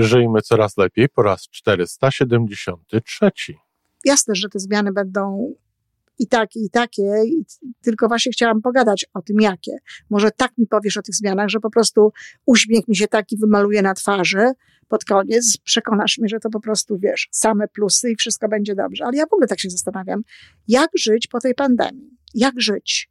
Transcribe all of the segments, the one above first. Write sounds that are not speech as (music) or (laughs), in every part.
Żyjmy coraz lepiej po raz 473. Jasne, że te zmiany będą i takie, i takie, i tylko właśnie chciałam pogadać o tym, jakie. Może tak mi powiesz o tych zmianach, że po prostu uśmiech mi się taki wymaluje na twarzy pod koniec, przekonasz mnie, że to po prostu, wiesz, same plusy i wszystko będzie dobrze. Ale ja w ogóle tak się zastanawiam, jak żyć po tej pandemii? Jak żyć?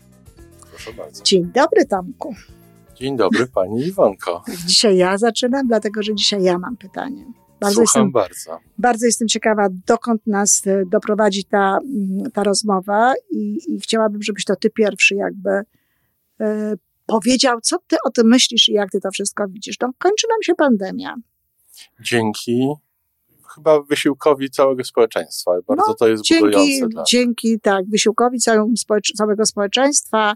Proszę bardzo. Dzień dobry, Tomku. Dzień dobry, pani Iwonko. Dzisiaj ja zaczynam, dlatego że dzisiaj ja mam pytanie. Bardzo Słucham jestem, bardzo. Bardzo jestem ciekawa, dokąd nas e, doprowadzi ta, mm, ta rozmowa i, i chciałabym, żebyś to ty pierwszy jakby e, powiedział, co ty o tym myślisz i jak ty to wszystko widzisz. No, kończy nam się pandemia. Dzięki chyba wysiłkowi całego społeczeństwa. Bardzo no, to jest dzięki, budujące. Dla... Dzięki, tak, wysiłkowi całego, całego społeczeństwa,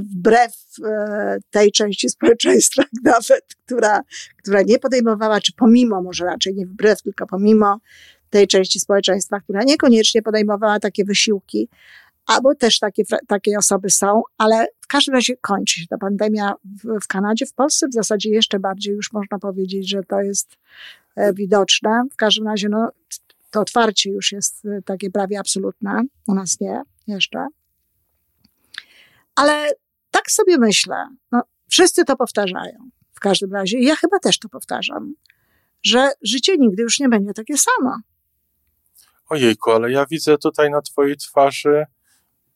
wbrew e, tej części społeczeństwa (laughs) nawet, która, która nie podejmowała, czy pomimo, może raczej nie wbrew, tylko pomimo tej części społeczeństwa, która niekoniecznie podejmowała takie wysiłki, albo też takie, takie osoby są, ale w każdym razie kończy się ta pandemia w, w Kanadzie, w Polsce w zasadzie jeszcze bardziej już można powiedzieć, że to jest e, widoczne. W każdym razie no, to otwarcie już jest takie prawie absolutne, u nas nie jeszcze. Ale tak sobie myślę, no, wszyscy to powtarzają. W każdym razie, ja chyba też to powtarzam, że życie nigdy już nie będzie takie samo. Ojejku, ale ja widzę tutaj na twojej twarzy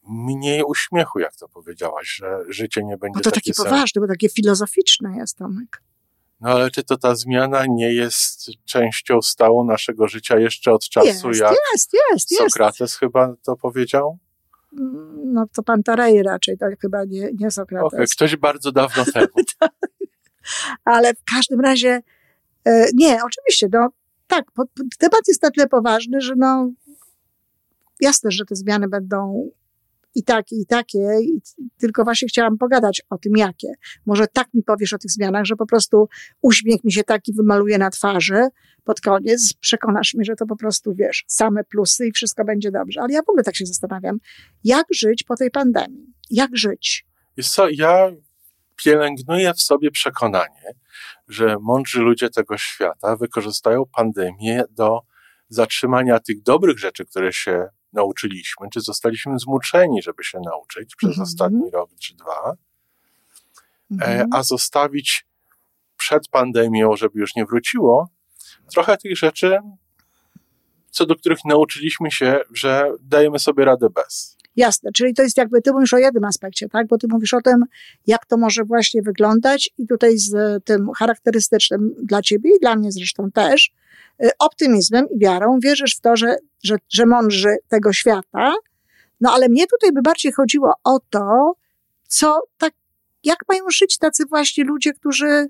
mniej uśmiechu, jak to powiedziałaś, że życie nie będzie no to takie takie poważne, bo takie filozoficzne jest, Tomek. No ale czy to ta zmiana nie jest częścią stałą naszego życia jeszcze od czasu, jest, jak jest, jest, Sokrates jest. chyba to powiedział? No to Pantarei raczej, to chyba nie, nie Sokrates. Okay, ktoś bardzo dawno temu. (laughs) Tak. Ale w każdym razie, e, nie, oczywiście, no tak, temat jest na tyle poważny, że no jasne, że te zmiany będą i takie, i takie, i tylko właśnie chciałam pogadać o tym, jakie. Może tak mi powiesz o tych zmianach, że po prostu uśmiech mi się taki wymaluje na twarzy pod koniec, przekonasz mnie, że to po prostu, wiesz, same plusy i wszystko będzie dobrze. Ale ja w ogóle tak się zastanawiam, jak żyć po tej pandemii? Jak żyć? Co, ja pielęgnuję w sobie przekonanie, że mądrzy ludzie tego świata wykorzystają pandemię do zatrzymania tych dobrych rzeczy, które się nauczyliśmy, czy zostaliśmy zmuszeni, żeby się nauczyć przez mm -hmm. ostatni rok czy dwa, mm -hmm. a zostawić przed pandemią, żeby już nie wróciło, trochę tych rzeczy, co do których nauczyliśmy się, że dajemy sobie radę bez. Jasne, czyli to jest jakby, ty mówisz o jednym aspekcie, tak? Bo ty mówisz o tym, jak to może właśnie wyglądać i tutaj z tym charakterystycznym dla ciebie i dla mnie zresztą też, optymizmem i wiarą wierzysz w to, że, że, że mądrzy tego świata, no ale mnie tutaj by bardziej chodziło o to, co tak, jak mają żyć tacy właśnie ludzie, którzy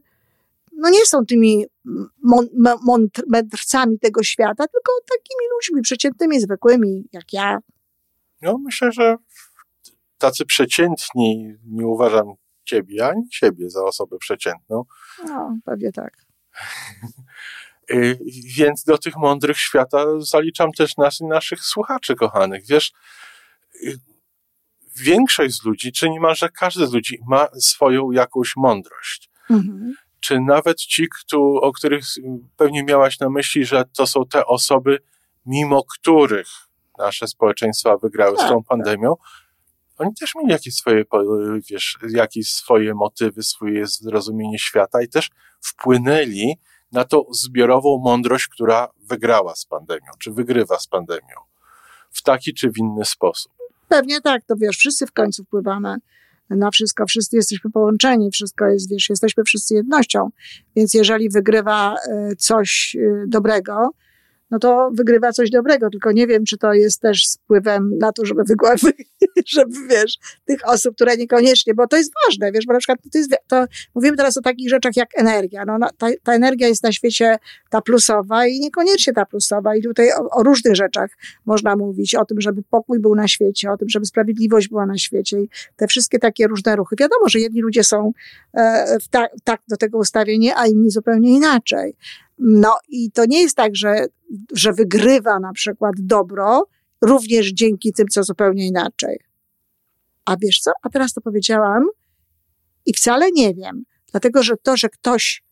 no nie są tymi mądrcami tego świata, tylko takimi ludźmi przeciętnymi, zwykłymi, jak ja, no, myślę, że tacy przeciętni nie uważam ciebie, ani ciebie za osobę przeciętną. No, pewnie tak. (laughs) Y, więc do tych mądrych świata zaliczam też nas, naszych słuchaczy kochanych. Wiesz, y, większość z ludzi, czy niemalże każdy z ludzi ma swoją jakąś mądrość. Mhm. Czy nawet ci, kto, o których pewnie miałaś na myśli, że to są te osoby, mimo których nasze społeczeństwa wygrały tak, z tą tak. pandemią, oni też mieli jakieś swoje, wiesz, jakieś swoje motywy, swoje zrozumienie świata i też wpłynęli na tą zbiorową mądrość, która wygrała z pandemią, czy wygrywa z pandemią w taki czy w inny sposób. Pewnie tak, to wiesz, wszyscy w końcu wpływamy na wszystko, wszyscy jesteśmy połączeni, wszystko jest, wiesz, jesteśmy wszyscy jednością, więc jeżeli wygrywa e, coś e, dobrego, no to wygrywa coś dobrego. Tylko nie wiem, czy to jest też wpływem na to, żeby wygłady, (laughs) żeby wiesz, tych osób, które niekoniecznie, bo to jest ważne, wiesz, bo na przykład to jest, to mówimy teraz o takich rzeczach jak energia. No, ta, ta energia jest na świecie ta plusowa i niekoniecznie ta plusowa. I tutaj o, o, różnych rzeczach można mówić, o tym, żeby pokój był na świecie, o tym, żeby sprawiedliwość była na świecie i te wszystkie takie różne ruchy. Wiadomo, że jedni ludzie są e, ta, tak do tego ustawieni, a inni zupełnie inaczej. No i to nie jest tak, że, że wygrywa na przykład dobro, również dzięki tym, co zupełnie inaczej. A wiesz co? A teraz to powiedziałam i wcale nie wiem, dlatego że to, że ktoś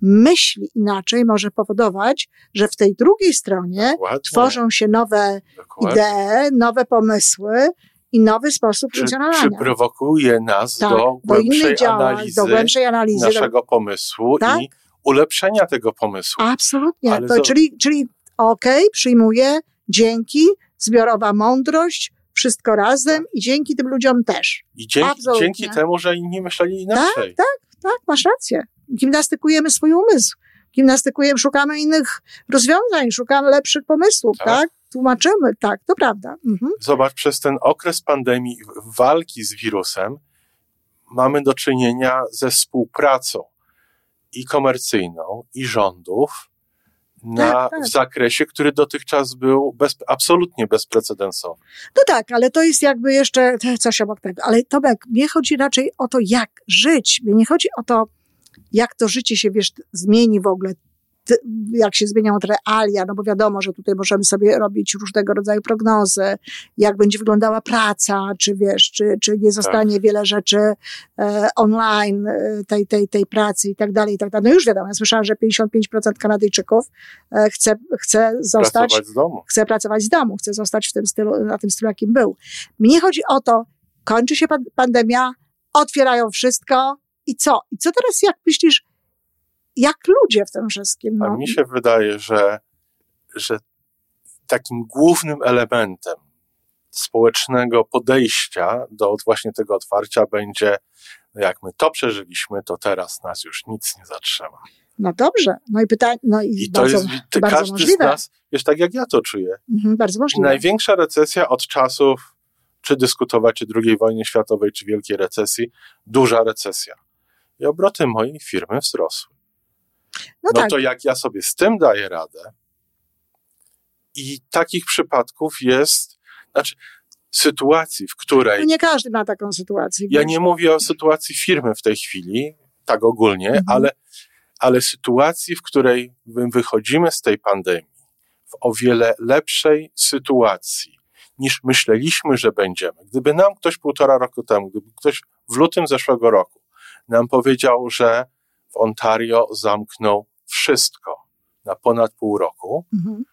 myśli inaczej, może powodować, że w tej drugiej stronie Dokładnie. tworzą się nowe Dokładnie. idee, nowe pomysły i nowy sposób czy, funkcjonowania. Czy prowokuje nas tak, do, głębszej działa, analizy do głębszej analizy naszego do... pomysłu tak? i ulepszenia tego pomysłu. Absolutnie. To, czyli czyli okej, okay, przyjmuję, dzięki, zbiorowa mądrość, wszystko razem tak. i dzięki tym ludziom też. I dzięki, dzięki temu, że inni myśleli inaczej. Tak, tak, tak, masz rację. Gimnastykujemy swój umysł. Gimnastykujemy, szukamy innych rozwiązań, szukamy lepszych pomysłów, tak? tak? Tłumaczymy, tak, to prawda. Mhm. Zobacz, przez ten okres pandemii, walki z wirusem, mamy do czynienia ze współpracą i komercyjną, i rządów na, tak, tak. w zakresie, który dotychczas był bez, absolutnie bezprecedensowy. No tak, ale to jest jakby jeszcze coś obok tego. Ale Tomek, mnie chodzi raczej o to, jak żyć. Mnie nie chodzi o to, jak to życie się, wiesz, zmieni w ogóle jak się zmienią realia, no bo wiadomo, że tutaj możemy sobie robić różnego rodzaju prognozy, jak będzie wyglądała praca, czy wiesz, czy, czy nie zostanie tak. wiele rzeczy e, online e, tej, tej, tej pracy i tak dalej, i tak dalej. No już wiadomo, ja słyszałam, że 55% Kanadyjczyków e, chce, chce zostać, pracować z domu. chce pracować z domu, chce zostać w tym stylu, na tym stylu, jakim był. Mnie chodzi o to, kończy się pandemia, otwierają wszystko i co? I co teraz, jak myślisz, jak ludzie w tym wszystkim. No. A mi się wydaje, że, że takim głównym elementem społecznego podejścia do właśnie tego otwarcia będzie, jak my to przeżyliśmy, to teraz nas już nic nie zatrzyma. No dobrze. No i pytanie, no i, I bardzo, to jest, bardzo każdy możliwe. z nas, wiesz, tak jak ja to czuję. Mhm, bardzo możliwe. Największa recesja od czasów, czy dyskutować, czy II wojny światowej, czy wielkiej recesji, duża recesja. I obroty mojej firmy wzrosły. No, no tak. to jak ja sobie z tym daję radę, i takich przypadków jest, znaczy, sytuacji, w której. No nie każdy ma taką sytuację. Ja nie mówię o sytuacji firmy w tej chwili, tak ogólnie, mhm. ale, ale sytuacji, w której wychodzimy z tej pandemii w o wiele lepszej sytuacji niż myśleliśmy, że będziemy. Gdyby nam ktoś półtora roku temu, gdyby ktoś w lutym zeszłego roku nam powiedział, że w Ontario zamknął wszystko na ponad pół roku, mhm.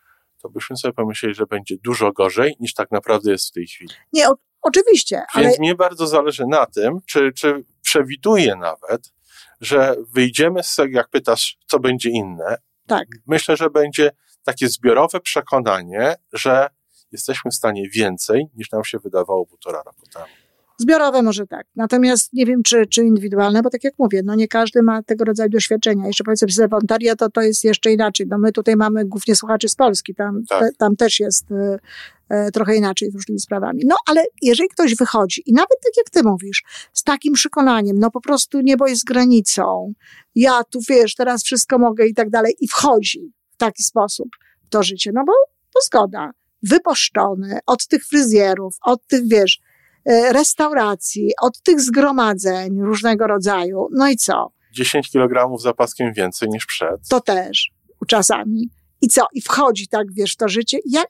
to byśmy sobie pomyśleli, że będzie dużo gorzej niż tak naprawdę jest w tej chwili. Nie, o, oczywiście. Więc ale... mnie bardzo zależy na tym, czy, czy przewiduję nawet, że wyjdziemy z tego, jak pytasz, co będzie inne. Tak. Myślę, że będzie takie zbiorowe przekonanie, że jesteśmy w stanie więcej niż nam się wydawało półtora roku temu. Zbiorowe może tak. Natomiast nie wiem, czy, czy indywidualne, bo tak jak mówię, no nie każdy ma tego rodzaju doświadczenia. Jeszcze powiedzmy, że Ontario to, to jest jeszcze inaczej. No my tutaj mamy głównie słuchaczy z Polski. Tam, tak. te, tam też jest e, e, trochę inaczej z różnymi sprawami. No ale jeżeli ktoś wychodzi i nawet tak jak ty mówisz, z takim przekonaniem, no po prostu niebo jest granicą, ja tu wiesz, teraz wszystko mogę i tak dalej i wchodzi w taki sposób w to życie, no bo, bo zgoda. Wyposzczony od tych fryzjerów, od tych, wiesz, restauracji, od tych zgromadzeń różnego rodzaju. No i co? 10 kg zapaskiem więcej niż przed. To też czasami. I co? I wchodzi tak, wiesz, to życie. Jak,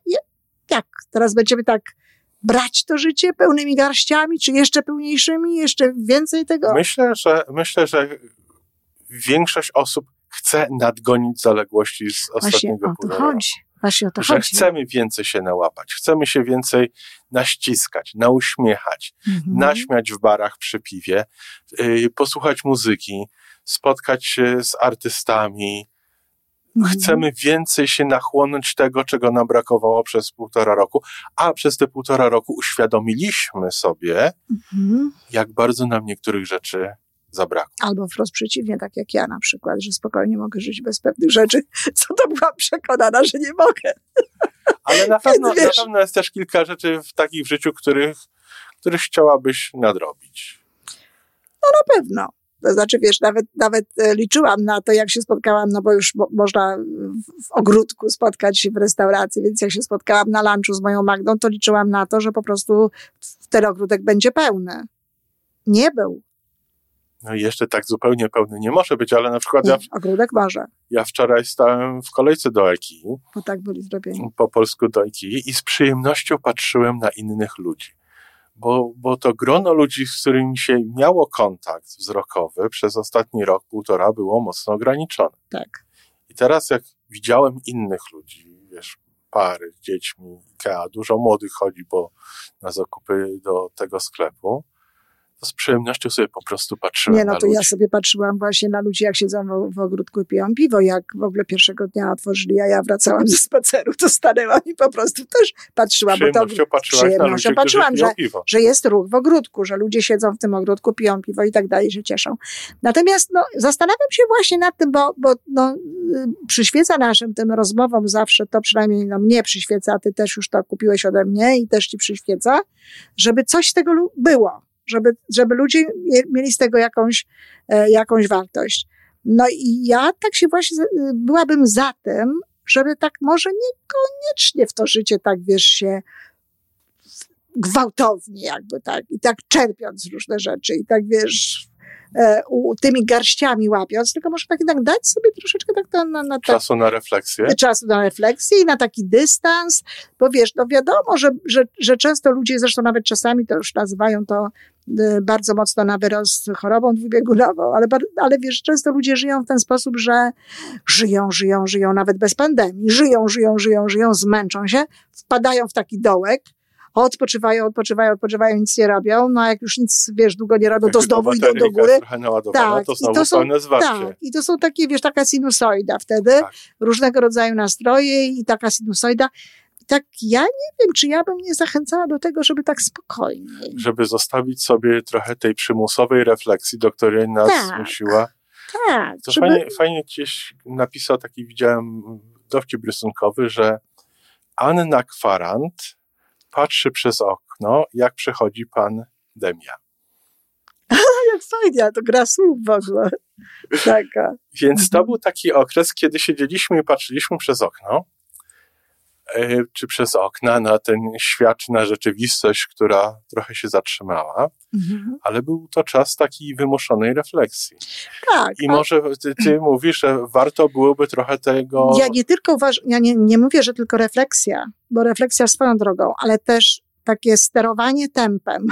jak? Teraz będziemy tak brać to życie pełnymi garściami, czy jeszcze pełniejszymi, jeszcze więcej tego? Myślę, że myślę, że większość osób chce nadgonić zaległości z ostatniego Właśnie, o to chodzi. Właśnie o to że chodzi. chcemy więcej się nałapać, chcemy się więcej naściskać, nauśmiechać, mhm. naśmiać w barach przy piwie, yy, posłuchać muzyki, spotkać się z artystami. Mhm. Chcemy więcej się nachłonąć tego, czego nam brakowało przez półtora roku, a przez te półtora roku uświadomiliśmy sobie, mhm. jak bardzo nam niektórych rzeczy zabrakło. Albo wprost przeciwnie, tak jak ja na przykład, że spokojnie mogę żyć bez pewnych rzeczy, co to byłam przekonana, że nie mogę. Ale na pewno, na pewno jest też kilka rzeczy w takich w życiu, których, których chciałabyś nadrobić. No na pewno. To znaczy, wiesz, nawet, nawet e, liczyłam na to, jak się spotkałam, no bo już mo można w ogródku spotkać się w restauracji, więc jak się spotkałam na lunchu z moją Magdą, to liczyłam na to, że po prostu ten ogródek będzie pełny. Nie był. No jeszcze tak zupełnie pełny nie może być, ale na przykład nie, ja... Ogródek może. Ja wczoraj stałem w kolejce do IKEA. Bo tak byli zrobieni. Po polsku do IKEA i z przyjemnością patrzyłem na innych ludzi bo, bo to grono ludzi, z którymi się miało kontakt wzrokowy przez ostatni rok, półtora było mocno ograniczone. Tak. I teraz jak widziałem innych ludzi, wiesz, pary z dziećmi, Ikea, dużo młodych chodzi, bo na zakupy do tego sklepu, to z przyjemnością sobie po prostu patrzyłem Nie, no to ludzi. ja sobie patrzyłam właśnie na ludzi, jak siedzą w, w ogródku i piją piwo, jak w ogóle pierwszego dnia otworzyli, a ja wracałam ze spaceru, to stanęłam i po prostu też patrzyłam. Bo to, przyjemnością ludzi, patrzyłam, że, że jest ruch w ogródku, że ludzie siedzą w tym ogródku, piją piwo i tak dalej, się cieszą. Natomiast no, zastanawiam się właśnie nad tym, bo, bo no, y, przyświeca naszym tym rozmowom zawsze, to przynajmniej no, mnie przyświeca, a ty też już to kupiłeś ode mnie i też ci przyświeca, żeby coś z tego było żeby, żeby ludzie mieli z tego jakąś, e, jakąś wartość. No i ja tak się właśnie byłabym za tym, żeby tak może niekoniecznie w to życie tak wiesz się gwałtownie jakby tak i tak czerpiąc różne rzeczy i tak wiesz tymi garściami łapiąc, tylko może tak jednak dać sobie troszeczkę tak na, na, na tak, czasu na refleksję. Czasu na refleksję i na taki dystans, bo wiesz, no wiadomo, że, że, że często ludzie, zresztą nawet czasami to już nazywają to e, bardzo mocno na wyrost chorobą dwubiegunową, ale, ale wiesz, często ludzie żyją w ten sposób, że żyją, żyją, żyją nawet bez pandemii, żyją, żyją, żyją, żyją, zmęczą się, wpadają w taki dołek, odpoczywają, odpoczywają, odpoczywają, nic nie robią, no a jak już nic, wiesz, długo nie robią, to znowu idą do góry. Tak, to znowu i to są, tak, i to są takie, wiesz, taka sinusoida wtedy, tak. różnego rodzaju nastroje i taka sinusoida. Tak, ja nie wiem, czy ja bym nie zachęcała do tego, żeby tak spokojnie. Żeby zostawić sobie trochę tej przymusowej refleksji, do której nas tak. zmusiła. Tak. To żeby... fajnie, fajnie gdzieś napisał taki, widziałem dowcip rysunkowy, że Anna Kwarant patrzy przez okno, jak przechodzi pan Demia. (laughs) jak fajnie, to gra słów w ogóle. Taka. Więc to był taki okres, kiedy siedzieliśmy i patrzyliśmy przez okno, czy przez okna na ten świat, na rzeczywistość, która trochę się zatrzymała, mhm. ale był to czas takiej wymuszonej refleksji. Tak. I może ty, ty (clears throat) mówisz, że warto byłoby trochę tego. Ja nie tylko uważam, ja nie, nie mówię, że tylko refleksja, bo refleksja swoją drogą, ale też takie sterowanie tempem.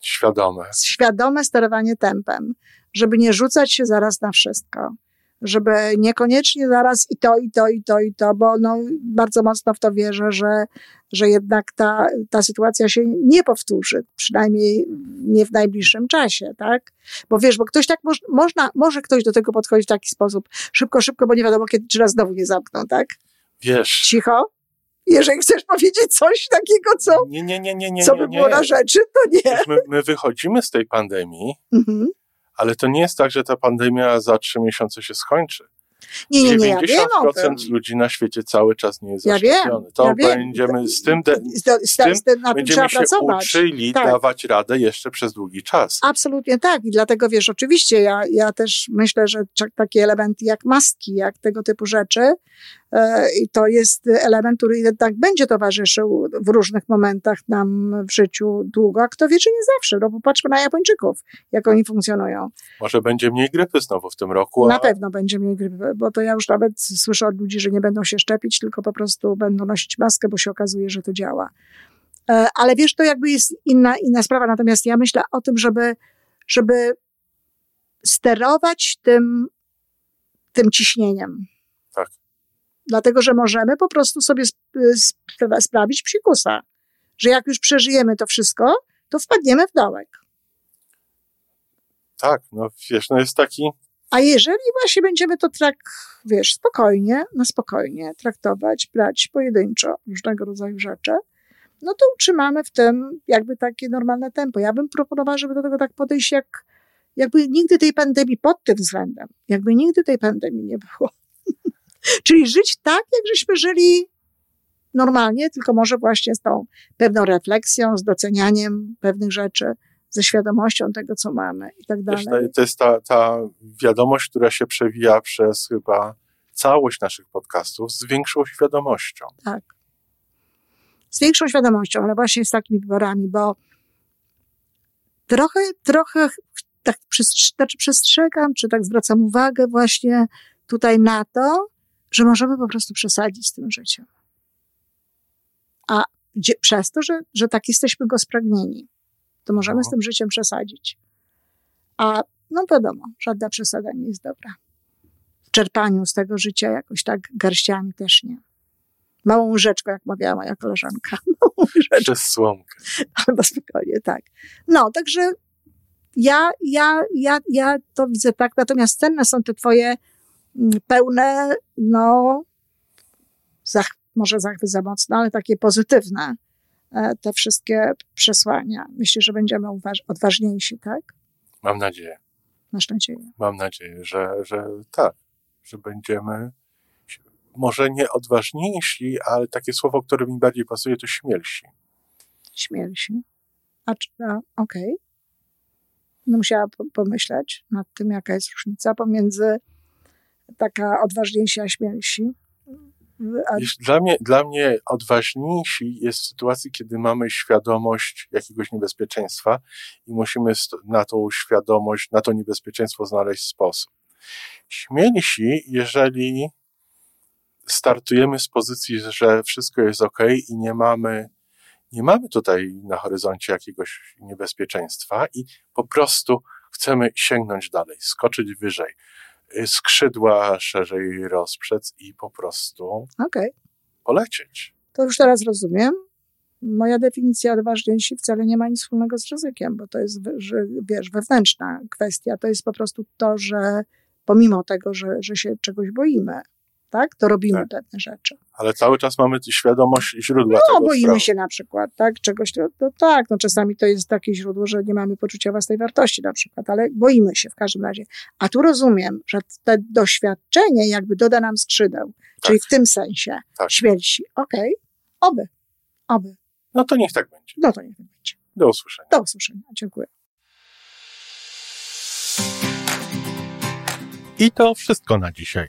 Świadome. Świadome sterowanie tempem, żeby nie rzucać się zaraz na wszystko żeby niekoniecznie zaraz i to, i to, i to, i to, bo no, bardzo mocno w to wierzę, że, że jednak ta, ta sytuacja się nie powtórzy, przynajmniej nie w najbliższym czasie, tak? Bo wiesz, bo ktoś tak moż, można, może ktoś do tego podchodzić w taki sposób, szybko, szybko, bo nie wiadomo kiedy, czy raz znowu nie zamkną, tak? Wiesz. Cicho? Jeżeli chcesz powiedzieć coś takiego, co, nie, nie, nie, nie, nie, co by było na rzeczy, to nie. My, my wychodzimy z tej pandemii, mhm ale to nie jest tak, że ta pandemia za trzy miesiące się skończy. Nie, nie, nie, 90% ja ludzi na świecie cały czas nie jest ja zaszczepiony. To ja będziemy z tym, de, z, z, tym, z tym będziemy się pracować. uczyli tak. dawać radę jeszcze przez długi czas. Absolutnie tak i dlatego wiesz, oczywiście ja, ja też myślę, że takie elementy jak maski, jak tego typu rzeczy, E, I to jest element, który jednak będzie towarzyszył w różnych momentach nam w życiu długo, a kto wie, czy nie zawsze. No popatrzmy na Japończyków, jak oni funkcjonują. Może będzie mniej grypy znowu w tym roku. A... Na pewno będzie mniej grypy, bo to ja już nawet słyszę od ludzi, że nie będą się szczepić, tylko po prostu będą nosić maskę, bo się okazuje, że to działa. E, ale wiesz, to jakby jest inna, inna sprawa. Natomiast ja myślę o tym, żeby, żeby sterować tym, tym ciśnieniem Dlatego, że możemy po prostu sobie sprawić psikusa. Że jak już przeżyjemy to wszystko, to wpadniemy w dołek. Tak, no wiesz, no jest taki. A jeżeli właśnie będziemy to tak, wiesz, spokojnie, na spokojnie traktować, brać pojedynczo różnego rodzaju rzeczy, no to utrzymamy w tym jakby takie normalne tempo. Ja bym proponowała, żeby do tego tak podejść jak, jakby nigdy tej pandemii pod tym względem, jakby nigdy tej pandemii nie było. (laughs) Czyli żyć tak, jak żeśmy żyli normalnie, tylko może właśnie z tą pewną refleksją, z docenianiem pewnych rzeczy, ze świadomością tego, co mamy i tak dalej. Wiesz, to jest ta, ta wiadomość, która się przewija przez chyba całość naszych podcastów z większą świadomością. Tak. Z większą świadomością, ale właśnie z takimi wyborami, bo trochę, trochę tak znaczy przestrzegam, czy tak zwracam uwagę właśnie tutaj na to, że możemy po prostu przesadzić z tym życiem. A gdzie, przez to, że, że tak jesteśmy go spragnieni, to możemy no. z tym życiem przesadzić. A no wiadomo, żadna przesada nie jest dobra. W czerpaniu z tego życia jakoś tak garściami też nie. Małą łyżeczką, jak mawiała moja koleżanka. (laughs) Małą Przez słomkę. Albo spokojnie, tak. No, także ja, ja, ja, ja to widzę tak, natomiast cenne są te twoje mm, pełne, no, zach, może zachwyt za mocno, ale takie pozytywne, te wszystkie przesłania. Myślę, że będziemy odważniejsi, tak? Mam nadzieję. Masz nadzieję? Mam nadzieję, że, że tak, że będziemy może nie odważniejsi, ale takie słowo, które mi bardziej pasuje, to śmielsi. Śmielsi. A, a okej. Okay no musiała pomyśleć nad tym, jaka jest różnica pomiędzy taka odważniejsi a śmielsi. Dla, mnie, dla mnie odważniejsi jest w sytuacji, kiedy mamy świadomość jakiegoś niebezpieczeństwa i musimy na tą świadomość, na to niebezpieczeństwo znaleźć sposób. Śmielsi, jeżeli startujemy z pozycji, że wszystko jest ok i nie mamy nie mamy tutaj na horyzoncie jakiegoś niebezpieczeństwa i po prostu chcemy sięgnąć dalej, skoczyć wyżej, skrzydła szerzej rozprzec i po prostu okay. polecieć. To już teraz rozumiem. Moja definicja odważniejsi wcale nie ma nic wspólnego z ryzykiem, bo to jest, że, wiesz, wewnętrzna kwestia. To jest po prostu to, że pomimo tego, że, że się czegoś boimy, tak? To robimy tak. pewne rzeczy. Ale cały czas mamy świadomość źródła no, tego. No, boimy się na przykład, tak? Czegoś, to, to, tak, no czasami to jest takie źródło, że nie mamy poczucia własnej wartości na przykład, ale boimy się w każdym razie. A tu rozumiem, że te doświadczenie jakby doda nam skrzydeł, tak. czyli w tym sensie tak. śmierci. Okej, okay. oby, oby. No to niech tak będzie. No to niech tak będzie. Do usłyszenia. Do usłyszenia. Dziękuję. I to wszystko na dzisiaj.